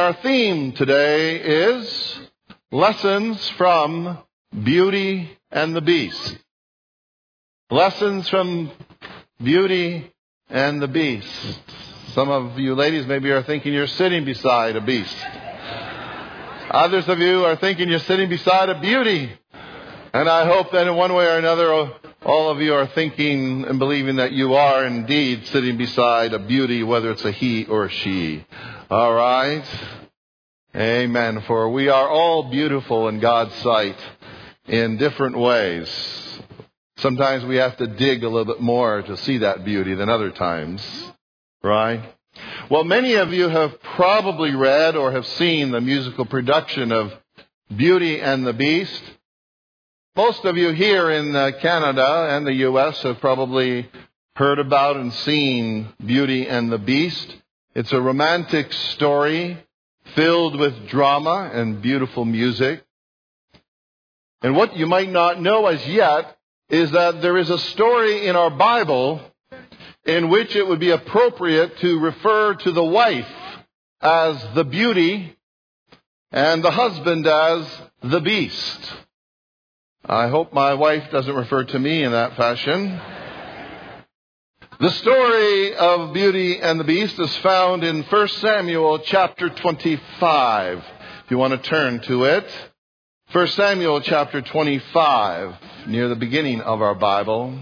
Our theme today is lessons from Beauty and the Beast. Lessons from Beauty and the Beast. Some of you ladies maybe are thinking you're sitting beside a beast. Others of you are thinking you're sitting beside a beauty. And I hope that in one way or another, all of you are thinking and believing that you are indeed sitting beside a beauty, whether it's a he or a she. All right? Amen. For we are all beautiful in God's sight in different ways. Sometimes we have to dig a little bit more to see that beauty than other times. Right? Well, many of you have probably read or have seen the musical production of Beauty and the Beast. Most of you here in uh, Canada and the U.S. have probably heard about and seen Beauty and the Beast. It's a romantic story filled with drama and beautiful music. And what you might not know as yet is that there is a story in our Bible in which it would be appropriate to refer to the wife as the beauty and the husband as the beast. I hope my wife doesn't refer to me in that fashion. The story of Beauty and the Beast is found in 1 Samuel chapter 25. If you want to turn to it. 1 Samuel chapter 25, near the beginning of our Bible.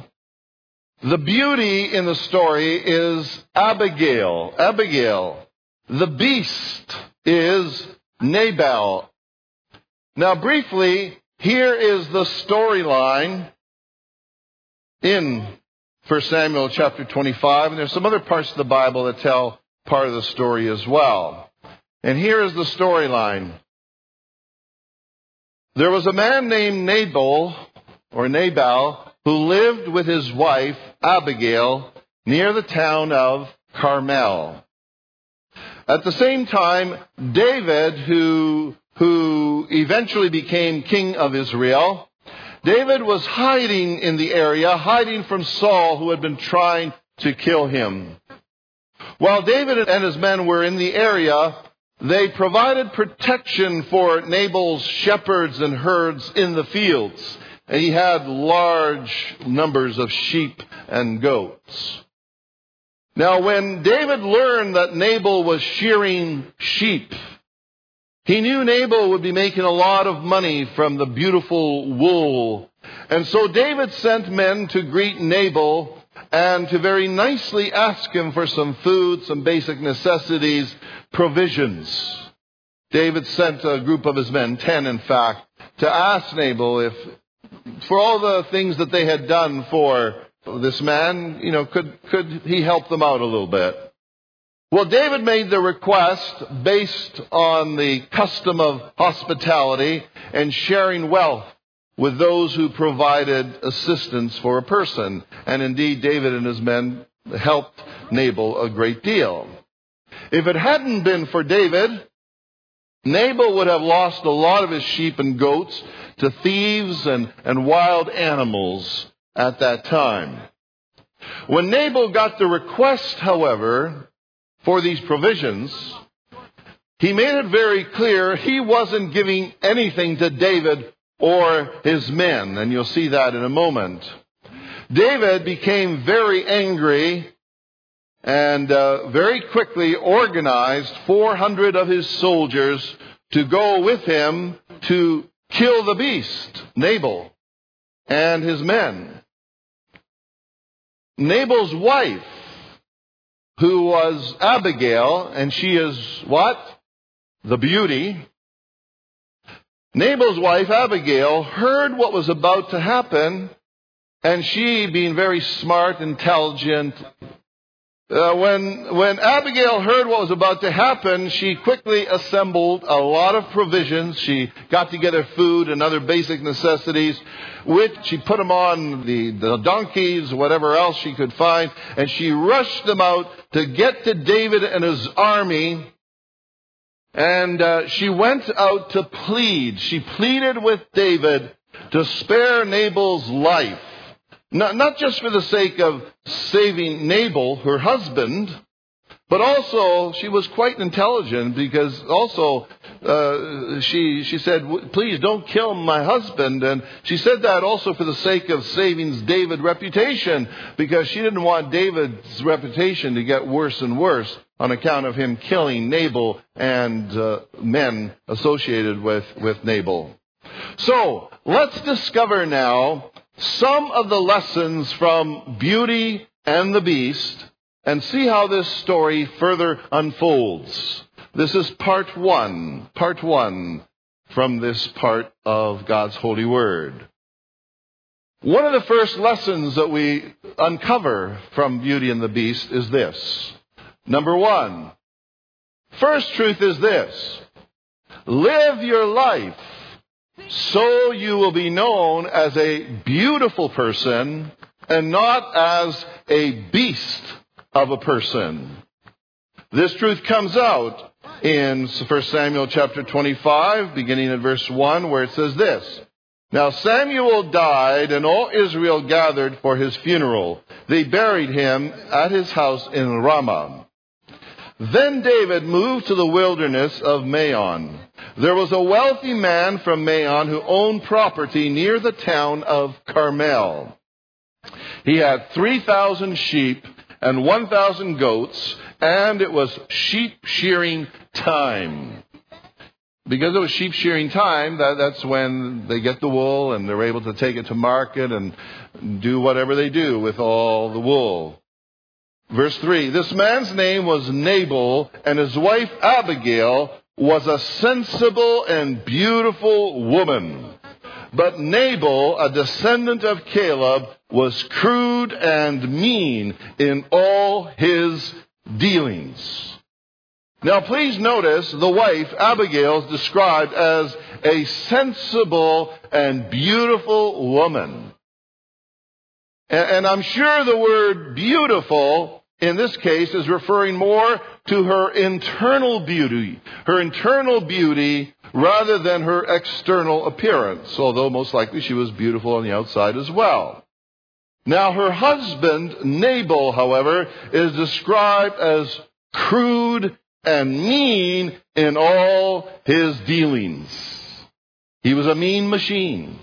The beauty in the story is Abigail. Abigail. The beast is Nabal. Now briefly, here is the storyline in 1 Samuel chapter 25, and there's some other parts of the Bible that tell part of the story as well. And here is the storyline. There was a man named Nabal, or Nabal, who lived with his wife, Abigail, near the town of Carmel. At the same time, David, who, who eventually became king of Israel, David was hiding in the area, hiding from Saul, who had been trying to kill him. While David and his men were in the area, they provided protection for Nabal's shepherds and herds in the fields. He had large numbers of sheep and goats. Now, when David learned that Nabal was shearing sheep, he knew Nabal would be making a lot of money from the beautiful wool. And so David sent men to greet Nabal and to very nicely ask him for some food, some basic necessities, provisions. David sent a group of his men, ten in fact, to ask Nabal if, for all the things that they had done for this man, you know, could, could he help them out a little bit? Well, David made the request based on the custom of hospitality and sharing wealth with those who provided assistance for a person. And indeed, David and his men helped Nabal a great deal. If it hadn't been for David, Nabal would have lost a lot of his sheep and goats to thieves and, and wild animals at that time. When Nabal got the request, however, for these provisions, he made it very clear he wasn't giving anything to David or his men, and you'll see that in a moment. David became very angry and uh, very quickly organized 400 of his soldiers to go with him to kill the beast, Nabal, and his men. Nabal's wife who was Abigail, and she is what? The beauty. Nabal's wife, Abigail, heard what was about to happen, and she, being very smart, intelligent, uh, when, when Abigail heard what was about to happen, she quickly assembled a lot of provisions. She got together food and other basic necessities, which she put them on the, the donkeys, whatever else she could find, and she rushed them out to get to David and his army. And uh, she went out to plead. She pleaded with David to spare Nabal's life. Not, not just for the sake of saving Nabal, her husband, But also, she was quite intelligent because also uh, she she said, "Please don't kill my husband." And she said that also for the sake of saving David's reputation, because she didn't want David's reputation to get worse and worse on account of him killing Nabal and uh, men associated with with Nabal. So let's discover now some of the lessons from Beauty and the Beast and see how this story further unfolds. This is part one, part one from this part of God's holy word. One of the first lessons that we uncover from Beauty and the Beast is this. Number one, first truth is this. Live your life so you will be known as a beautiful person and not as a beast of a person. This truth comes out in 1 Samuel chapter 25, beginning at verse 1, where it says this. Now Samuel died, and all Israel gathered for his funeral. They buried him at his house in Ramah. Then David moved to the wilderness of Maon. There was a wealthy man from Maon who owned property near the town of Carmel. He had 3,000 sheep and 1,000 goats, and it was sheep shearing time. Because it was sheep shearing time, that, that's when they get the wool and they're able to take it to market and do whatever they do with all the wool. Verse 3 This man's name was Nabal, and his wife Abigail was a sensible and beautiful woman. But Nabal, a descendant of Caleb, was crude and mean in all his dealings. Now please notice the wife, Abigail, is described as a sensible and beautiful woman. And I'm sure the word beautiful in this case is referring more to her internal beauty, her internal beauty rather than her external appearance, although most likely she was beautiful on the outside as well. Now her husband, Nabal, however, is described as crude and mean in all his dealings. He was a mean machine.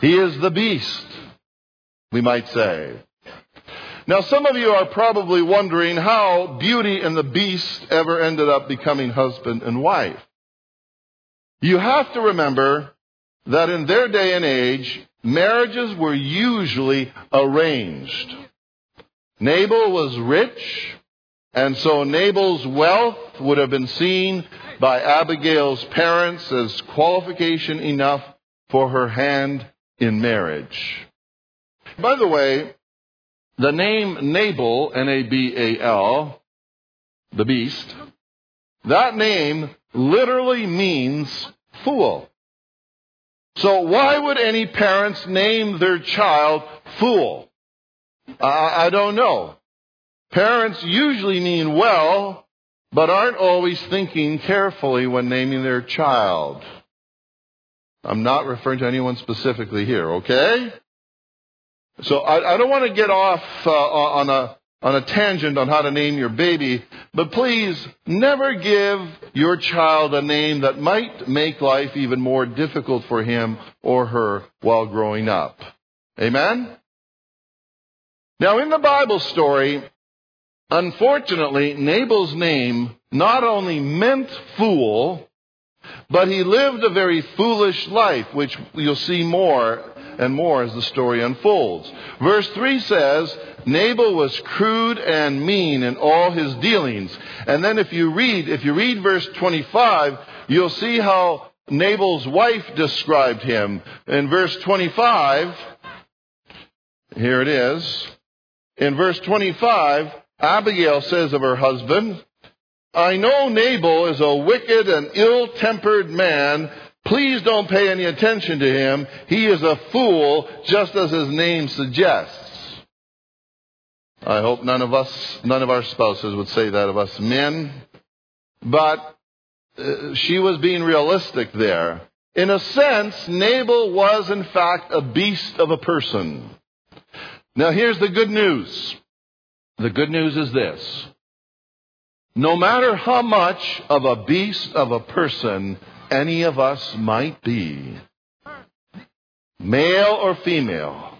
He is the beast, we might say. Now, some of you are probably wondering how Beauty and the Beast ever ended up becoming husband and wife. You have to remember that in their day and age, marriages were usually arranged. Nabal was rich, and so Nabal's wealth would have been seen by Abigail's parents as qualification enough for her hand in marriage. By the way, the name Nabal, N-A-B-A-L, the beast, that name literally means fool. So why would any parents name their child fool? I, I don't know. Parents usually mean well, but aren't always thinking carefully when naming their child. I'm not referring to anyone specifically here, okay? So I, I don't want to get off uh, on a on a tangent on how to name your baby, but please never give your child a name that might make life even more difficult for him or her while growing up. Amen? Now in the Bible story, unfortunately, Nabal's name not only meant fool, but he lived a very foolish life, which you'll see more and more as the story unfolds. Verse 3 says, Nabal was crude and mean in all his dealings. And then if you read, if you read verse 25, you'll see how Nabal's wife described him. In verse 25, here it is. In verse 25, Abigail says of her husband, I know Nabal is a wicked and ill-tempered man Please don't pay any attention to him. He is a fool, just as his name suggests. I hope none of us, none of our spouses would say that of us men. But uh, she was being realistic there. In a sense, Nabal was in fact a beast of a person. Now here's the good news. The good news is this. No matter how much of a beast of a person any of us might be, male or female,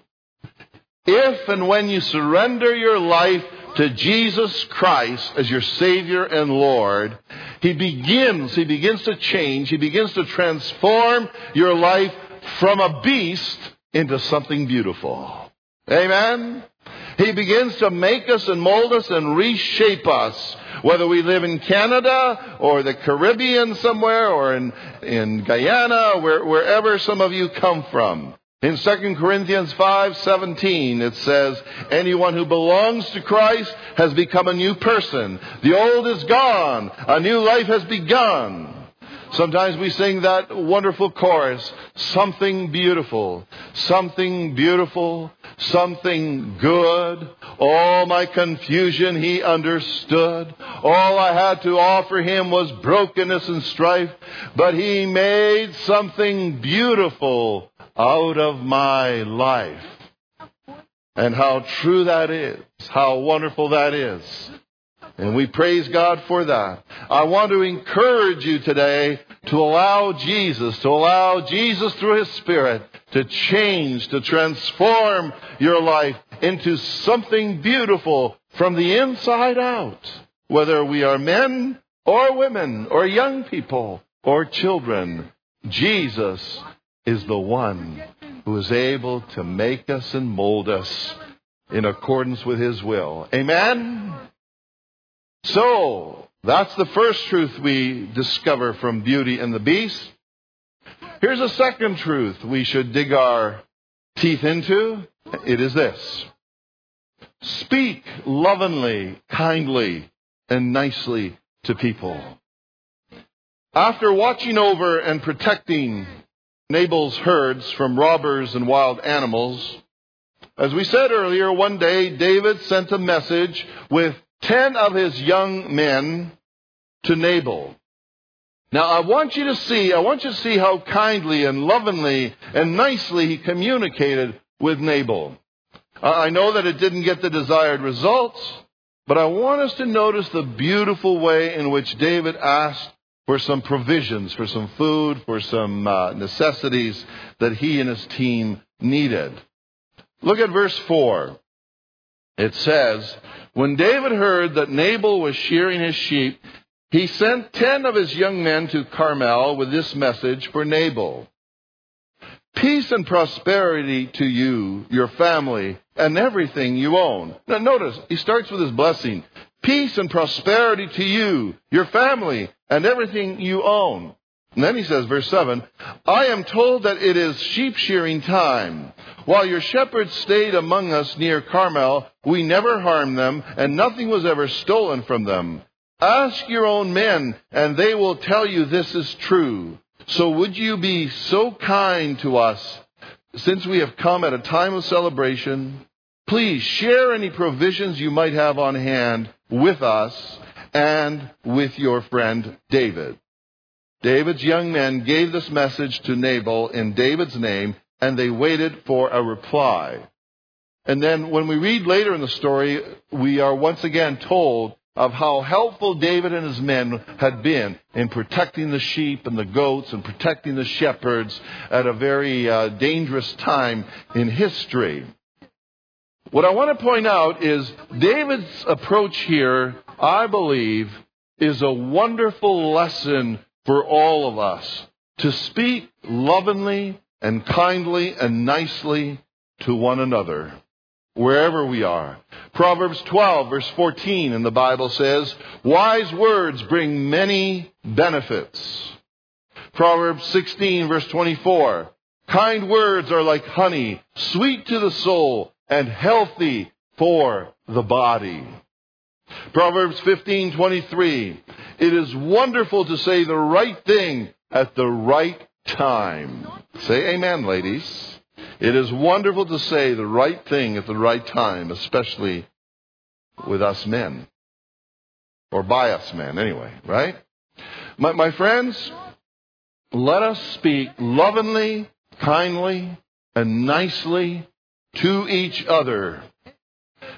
if and when you surrender your life to Jesus Christ as your Savior and Lord, He begins, He begins to change, He begins to transform your life from a beast into something beautiful. Amen? He begins to make us and mold us and reshape us. Whether we live in Canada or the Caribbean somewhere or in, in Guyana, where, wherever some of you come from. In 2 Corinthians 5:17 it says, anyone who belongs to Christ has become a new person. The old is gone, a new life has begun. Sometimes we sing that wonderful chorus, something beautiful, something beautiful, something good. All my confusion he understood. All I had to offer him was brokenness and strife, but he made something beautiful out of my life. And how true that is, how wonderful that is. And we praise God for that. I want to encourage you today to allow Jesus, to allow Jesus through His Spirit to change, to transform your life into something beautiful from the inside out. Whether we are men or women or young people or children, Jesus is the one who is able to make us and mold us in accordance with His will. Amen? So, that's the first truth we discover from Beauty and the Beast. Here's a second truth we should dig our teeth into. It is this. Speak lovingly, kindly, and nicely to people. After watching over and protecting Nabal's herds from robbers and wild animals, as we said earlier, one day David sent a message with ten of his young men to Nabal. Now I want you to see, I want you to see how kindly and lovingly and nicely he communicated with Nabal. I know that it didn't get the desired results, but I want us to notice the beautiful way in which David asked for some provisions, for some food, for some uh, necessities that he and his team needed. Look at verse 4. It says, When David heard that Nabal was shearing his sheep, he sent ten of his young men to Carmel with this message for Nabal. Peace and prosperity to you, your family, and everything you own. Now notice, he starts with his blessing. Peace and prosperity to you, your family, and everything you own. And then he says, verse 7, I am told that it is sheep shearing time. While your shepherds stayed among us near Carmel, we never harmed them, and nothing was ever stolen from them. Ask your own men, and they will tell you this is true. So would you be so kind to us, since we have come at a time of celebration? Please share any provisions you might have on hand with us and with your friend David. David's young men gave this message to Nabal in David's name, and they waited for a reply. And then when we read later in the story, we are once again told of how helpful David and his men had been in protecting the sheep and the goats and protecting the shepherds at a very uh, dangerous time in history. What I want to point out is David's approach here, I believe, is a wonderful lesson for all of us to speak lovingly and kindly and nicely to one another wherever we are. Proverbs 12 verse 14 in the Bible says, wise words bring many benefits. Proverbs 16 verse 24, kind words are like honey, sweet to the soul and healthy for the body. Proverbs 15:23 It is wonderful to say the right thing at the right time. Say amen, ladies. It is wonderful to say the right thing at the right time, especially with us men. Or by us men, anyway, right? My, my friends, let us speak lovingly, kindly, and nicely to each other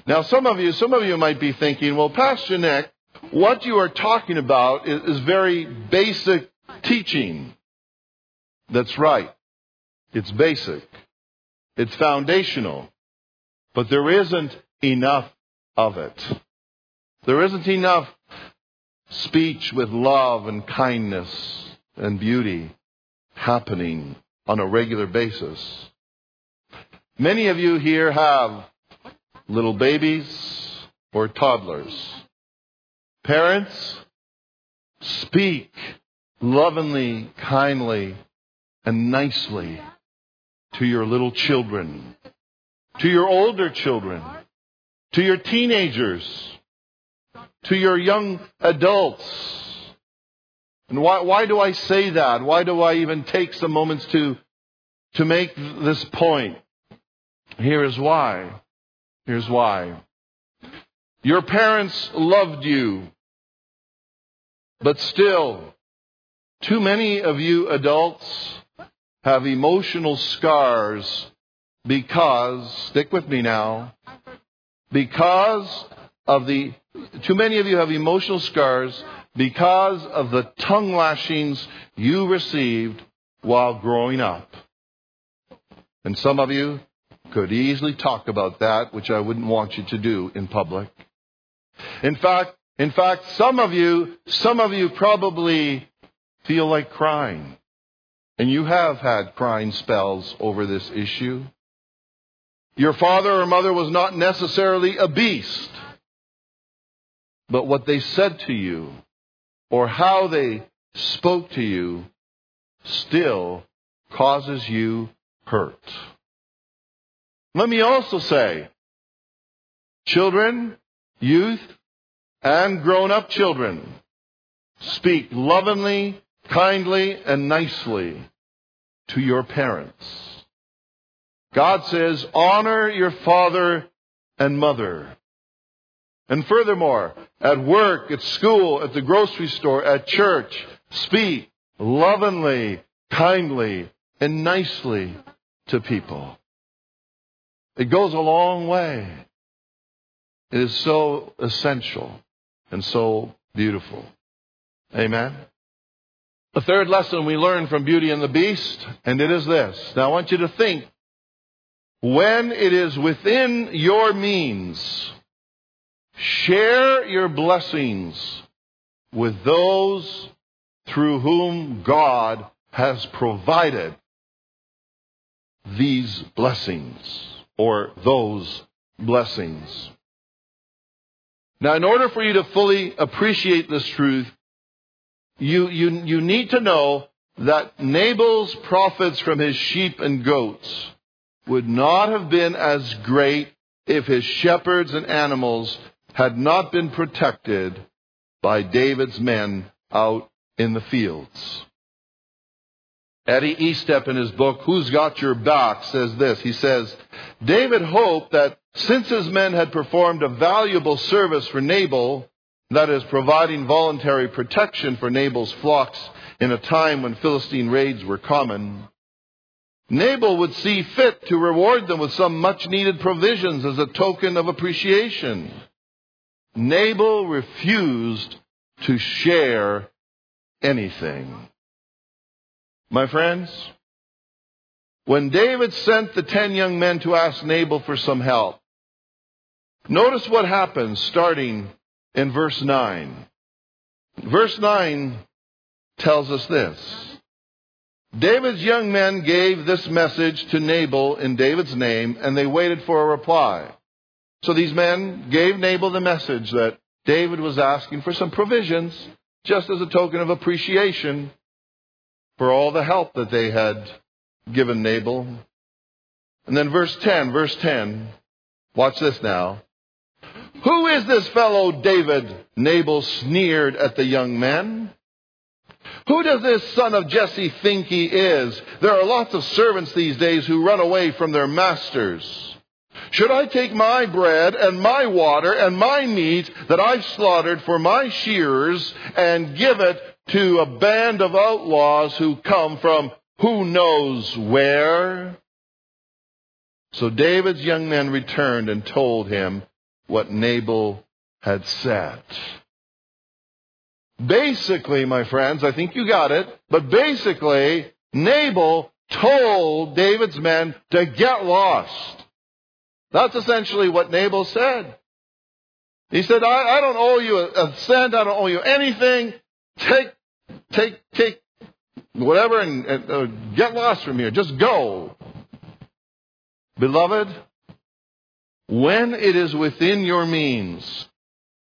now, some of you, some of you might be thinking, well, Pastor Nick, what you are talking about is, is very basic teaching. That's right. It's basic. It's foundational. But there isn't enough of it. There isn't enough speech with love and kindness and beauty happening on a regular basis. Many of you here have little babies or toddlers. Parents, speak lovingly, kindly, and nicely to your little children, to your older children, to your teenagers, to your young adults. And why, why do I say that? Why do I even take some moments to, to make this point? Here is why. Here's why. Your parents loved you, but still, too many of you adults have emotional scars because, stick with me now, because of the, too many of you have emotional scars because of the tongue lashings you received while growing up. And some of you could easily talk about that, which I wouldn't want you to do in public. In fact, in fact, some of you, some of you probably feel like crying. And you have had crying spells over this issue. Your father or mother was not necessarily a beast, but what they said to you or how they spoke to you still causes you hurt. Let me also say, children, youth, and grown up children, speak lovingly, kindly, and nicely to your parents. God says, honor your father and mother. And furthermore, at work, at school, at the grocery store, at church, speak lovingly, kindly, and nicely to people. It goes a long way. It is so essential and so beautiful. Amen. The third lesson we learn from Beauty and the Beast, and it is this. Now I want you to think when it is within your means, share your blessings with those through whom God has provided these blessings or those blessings. Now, in order for you to fully appreciate this truth, you, you, you need to know that Nabal's profits from his sheep and goats would not have been as great if his shepherds and animals had not been protected by David's men out in the fields. Eddie Estep in his book, Who's Got Your Back, says this. He says, David hoped that since his men had performed a valuable service for Nabal, that is, providing voluntary protection for Nabal's flocks in a time when Philistine raids were common, Nabal would see fit to reward them with some much needed provisions as a token of appreciation. Nabal refused to share anything. My friends, when David sent the ten young men to ask Nabal for some help, notice what happens starting in verse 9. Verse 9 tells us this. David's young men gave this message to Nabal in David's name, and they waited for a reply. So these men gave Nabal the message that David was asking for some provisions, just as a token of appreciation for all the help that they had given Nabal. And then verse 10, verse 10, watch this now. Who is this fellow David? Nabal sneered at the young man. Who does this son of Jesse think he is? There are lots of servants these days who run away from their masters. Should I take my bread and my water and my meat that I've slaughtered for my shearers and give it to a band of outlaws who come from who knows where. So David's young men returned and told him what Nabal had said. basically, my friends, I think you got it, but basically, Nabal told David's men to get lost. That's essentially what Nabal said. He said, I, I don't owe you a, a, cent. I don't owe you anything. Take, take, take whatever and, and uh, get lost from here. Just go. Beloved, when it is within your means,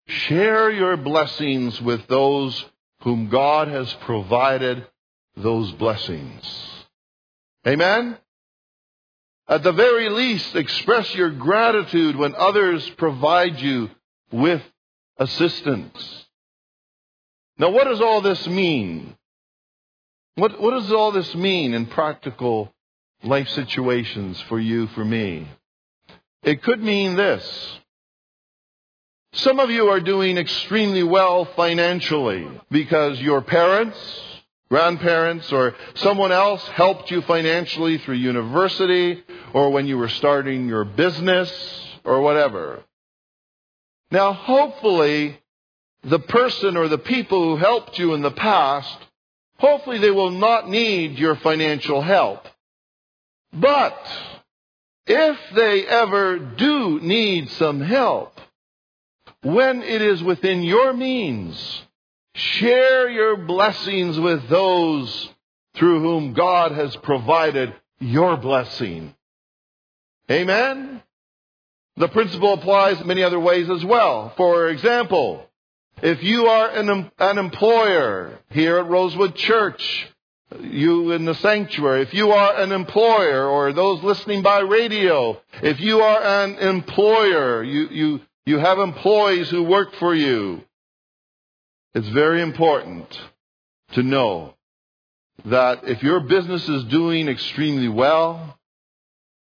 share your blessings with those whom God has provided those blessings. Amen? At the very least, express your gratitude when others provide you with assistance. Now, what does all this mean? What, what does all this mean in practical life situations for you, for me? It could mean this. Some of you are doing extremely well financially because your parents, grandparents, or someone else helped you financially through university or when you were starting your business or whatever. Now, hopefully, the person or the people who helped you in the past, hopefully they will not need your financial help. But, if they ever do need some help, when it is within your means, share your blessings with those through whom God has provided your blessing. Amen? The principle applies in many other ways as well. For example, if you are an, an employer here at Rosewood Church, you in the sanctuary, if you are an employer or those listening by radio, if you are an employer, you, you, you have employees who work for you, it's very important to know that if your business is doing extremely well,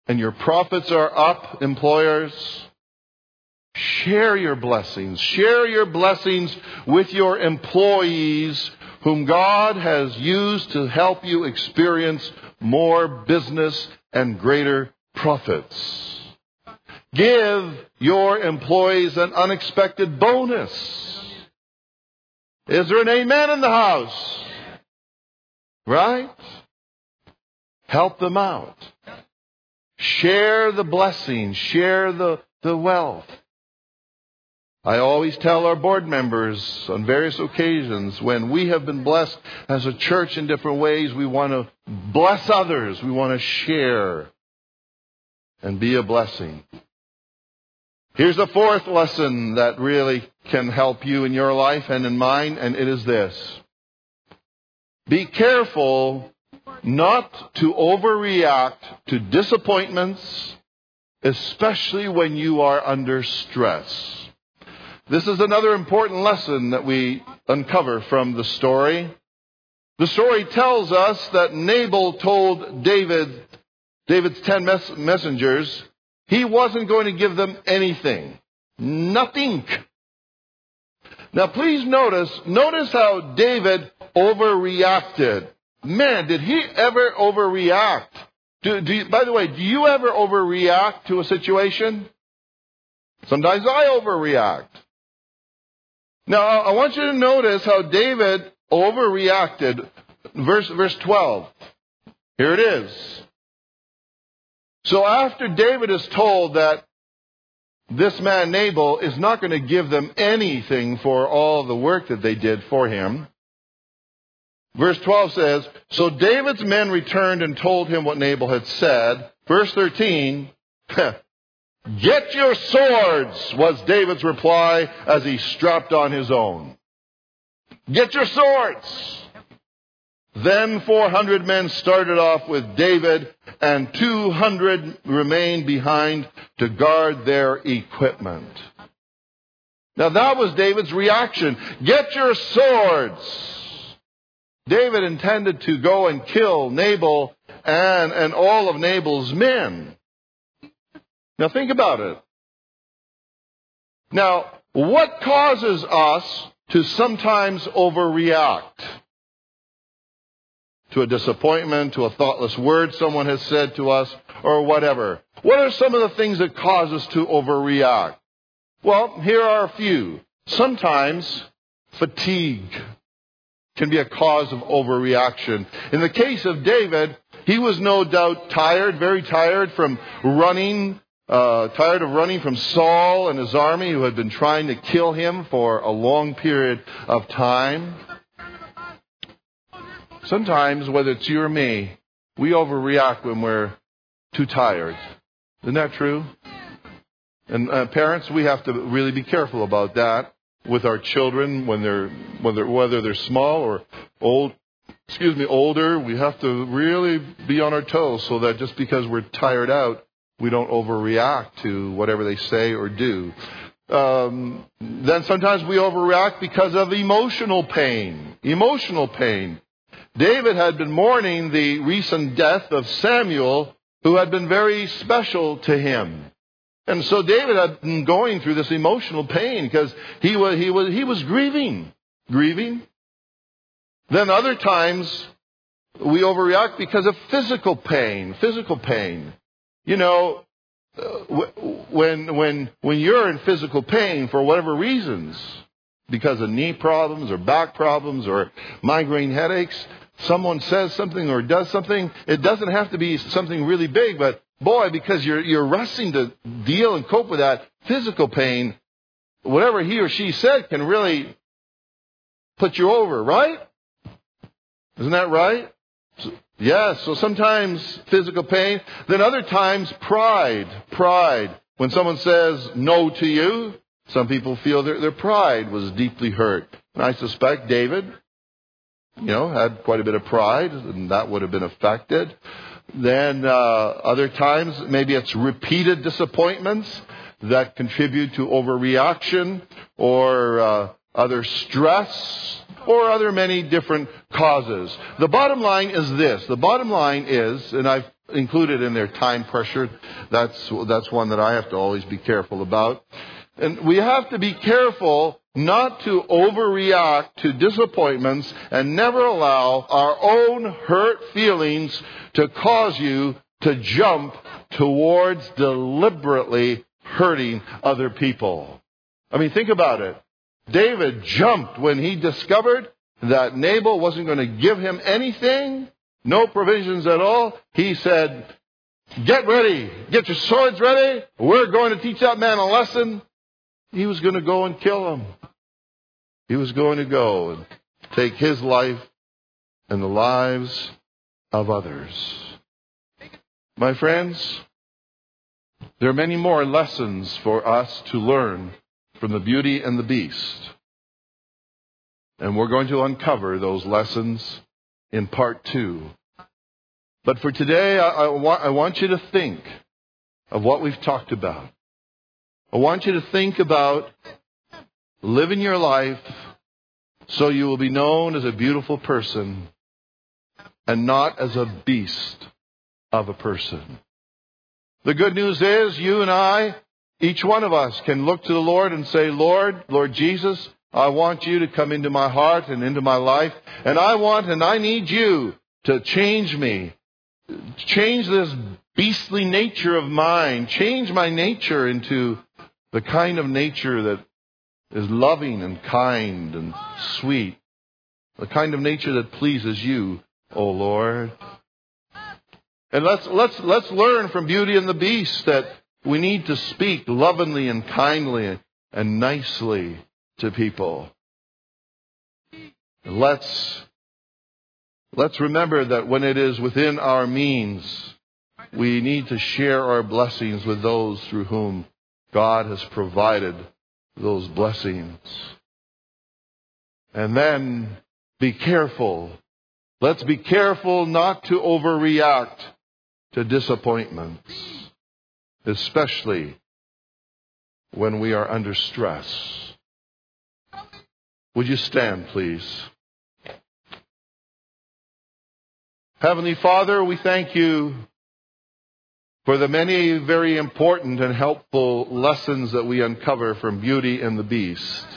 and your profits are up, employers, share your blessings. Share your blessings with your employees whom God has used to help you experience more business and greater profits. Give your employees an unexpected bonus. Is there an amen in the house? Right? Help them out. Share the blessing, share the, the wealth. I always tell our board members on various occasions when we have been blessed as a church in different ways, we want to bless others. We want to share and be a blessing. Here's the fourth lesson that really can help you in your life and in mine, and it is this. Be careful not to overreact to disappointments, especially when you are under stress. This is another important lesson that we uncover from the story. The story tells us that Nabal told David, David's ten mess- messengers, he wasn't going to give them anything. Nothing. Now please notice, notice how David overreacted. Man, did he ever overreact? Do, do you, by the way, do you ever overreact to a situation? Sometimes I overreact. Now, I want you to notice how David overreacted. Verse, verse 12. Here it is. So after David is told that this man Nabal is not going to give them anything for all the work that they did for him, Verse 12 says, So David's men returned and told him what Nabal had said. Verse 13, Get your swords, was David's reply as he strapped on his own. Get your swords. Then 400 men started off with David, and 200 remained behind to guard their equipment. Now that was David's reaction. Get your swords. David intended to go and kill Nabal and, and all of Nabal's men. Now think about it. Now, what causes us to sometimes overreact? To a disappointment, to a thoughtless word someone has said to us, or whatever. What are some of the things that cause us to overreact? Well, here are a few. Sometimes fatigue can be a cause of overreaction. In the case of David, he was no doubt tired, very tired from running, uh, tired of running from Saul and his army who had been trying to kill him for a long period of time. Sometimes, whether it's you or me, we overreact when we're too tired. Isn't that true? And uh, parents, we have to really be careful about that with our children when they're whether whether they're small or old. Excuse me, older. We have to really be on our toes so that just because we're tired out, we don't overreact to whatever they say or do. Um, then sometimes we overreact because of emotional pain. Emotional pain. David had been mourning the recent death of Samuel, who had been very special to him. And so David had been going through this emotional pain because he was, he was, he was grieving. Grieving. Then other times we overreact because of physical pain. Physical pain. You know, uh, when, when, when you're in physical pain for whatever reasons, because of knee problems or back problems or migraine headaches, someone says something or does something, it doesn't have to be something really big, but boy, because you're, you're wrestling to deal and cope with that physical pain, whatever he or she said can really put you over, right? Isn't that right? Yes, so sometimes physical pain, then other times pride. Pride. When someone says no to you, some people feel their, their pride was deeply hurt. And I suspect David, you know, had quite a bit of pride, and that would have been affected. Then uh, other times, maybe it's repeated disappointments that contribute to overreaction or uh, other stress or other many different causes. The bottom line is this. The bottom line is, and I've included in there time pressure. That's, that's one that I have to always be careful about. And we have to be careful not to overreact to disappointments and never allow our own hurt feelings to cause you to jump towards deliberately hurting other people. I mean, think about it. David jumped when he discovered that Nabal wasn't going to give him anything, no provisions at all. He said, Get ready, get your swords ready. We're going to teach that man a lesson. He was going to go and kill him. He was going to go and take his life and the lives of others. My friends, there are many more lessons for us to learn from the beauty and the beast. And we're going to uncover those lessons in part two. But for today, I, I, I want you to think of what we've talked about. I want you to think about living your life so you will be known as a beautiful person and not as a beast of a person. The good news is you and I, each one of us can look to the Lord and say, Lord, Lord Jesus, I want you to come into my heart and into my life, and I want and I need you to change me. Change this beastly nature of mine. Change my nature into the kind of nature that is loving and kind and sweet. The kind of nature that pleases you, O Lord. And let's, let's, let's learn from Beauty and the Beast that we need to speak lovingly and kindly and nicely to people. Let's, let's remember that when it is within our means, we need to share our blessings with those through whom God has provided those blessings. And then be careful. Let's be careful not to overreact to disappointments, especially when we are under stress. Would you stand, please? Heavenly Father, we thank you for the many very important and helpful lessons that we uncover from Beauty and the Beast.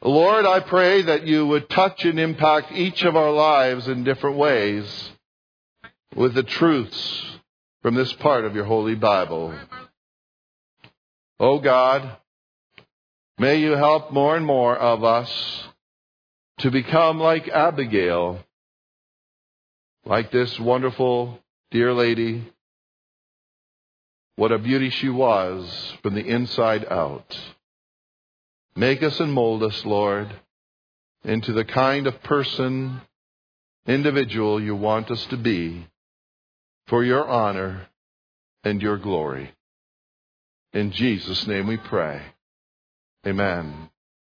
Lord, I pray that you would touch and impact each of our lives in different ways with the truths from this part of your Holy Bible. Oh God, May you help more and more of us to become like Abigail, like this wonderful, dear lady. What a beauty she was from the inside out. Make us and mold us, Lord, into the kind of person, individual you want us to be for your honor and your glory. In Jesus' name we pray. Amen.